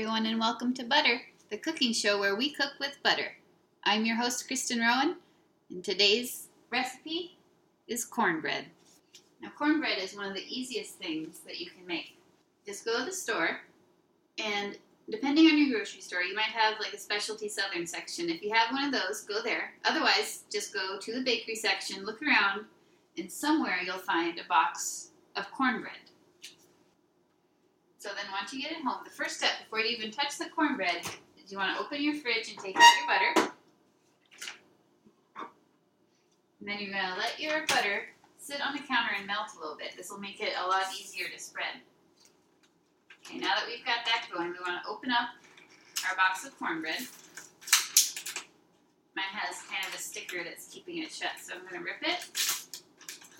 everyone, and welcome to Butter, the cooking show where we cook with butter. I'm your host, Kristen Rowan, and today's recipe is cornbread. Now, cornbread is one of the easiest things that you can make. Just go to the store, and depending on your grocery store, you might have like a specialty southern section. If you have one of those, go there. Otherwise, just go to the bakery section, look around, and somewhere you'll find a box of cornbread. So then once you get it home, the first step before you even touch the cornbread is you want to open your fridge and take out your butter. And then you're going to let your butter sit on the counter and melt a little bit. This will make it a lot easier to spread. Okay, now that we've got that going, we want to open up our box of cornbread. Mine has kind of a sticker that's keeping it shut, so I'm going to rip it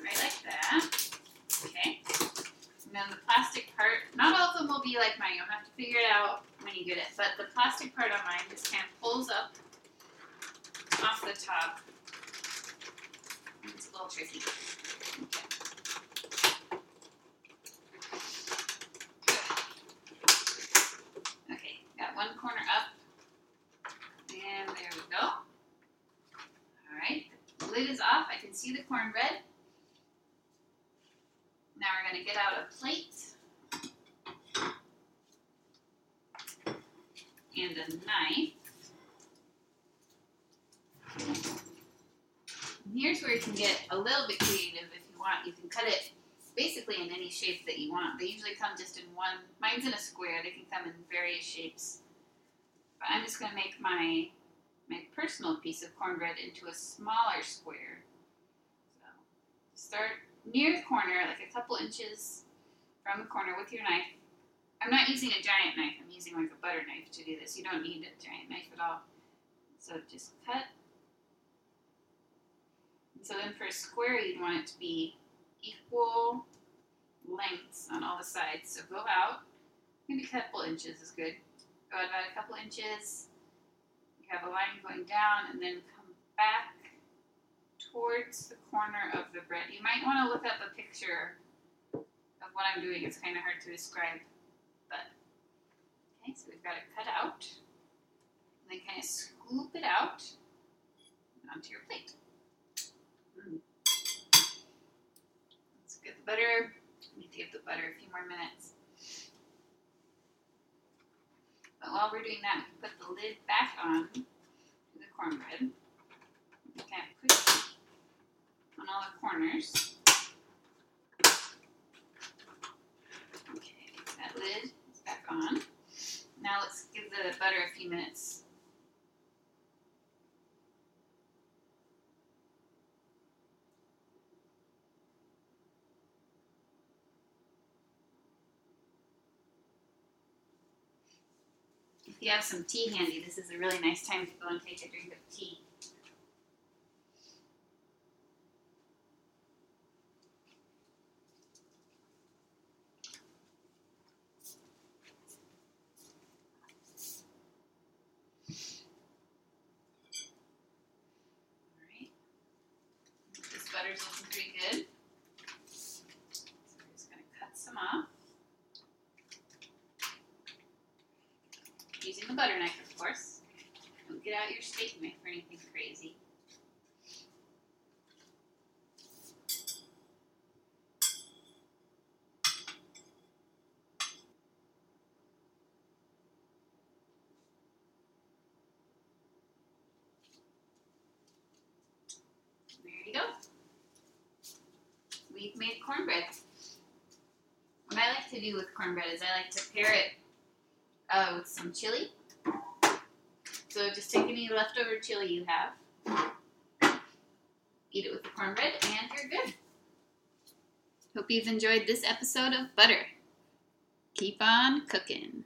right like that. Okay. Then the plastic part, not all of them will be like mine. You'll have to figure it out when you get it. But the plastic part on mine just kind of pulls up off the top. It's a little tricky. Okay, got one corner up. And there we go. Alright, the lid is off. I can see the cornbread. Now we're going to get out a plate and a knife. And here's where you can get a little bit creative if you want. You can cut it basically in any shape that you want. They usually come just in one. Mine's in a square. They can come in various shapes. But I'm just going to make my my personal piece of cornbread into a smaller square. So start near the corner, like a couple inches from the corner with your knife. I'm not using a giant knife, I'm using like a butter knife to do this. You don't need a giant knife at all. So just cut. So then for a square, you'd want it to be equal lengths on all the sides. So go out, maybe a couple inches is good. Go out about a couple inches. You have a line going down and then come back towards the corner of the bread. You might want to look up a picture of what I'm doing. It's kind of hard to describe, but okay. So we've got it cut out, and then kind of scoop it out onto your plate. Mm. Let's get the butter. Need to give the butter a few more minutes. But while we're doing that, we put the lid back on to the cornbread. Kind of push on all the corners. Okay, that lid is back on. Now let's give the butter a few minutes. If you have some tea handy, this is a really nice time to go and take a drink of tea. Butter's looking pretty good. So we're just going to cut some off. Using the butter knife, of course. Don't get out your steak knife or anything crazy. There you go. We've made cornbread. What I like to do with cornbread is I like to pair it uh, with some chili. So just take any leftover chili you have, eat it with the cornbread, and you're good. Hope you've enjoyed this episode of Butter. Keep on cooking.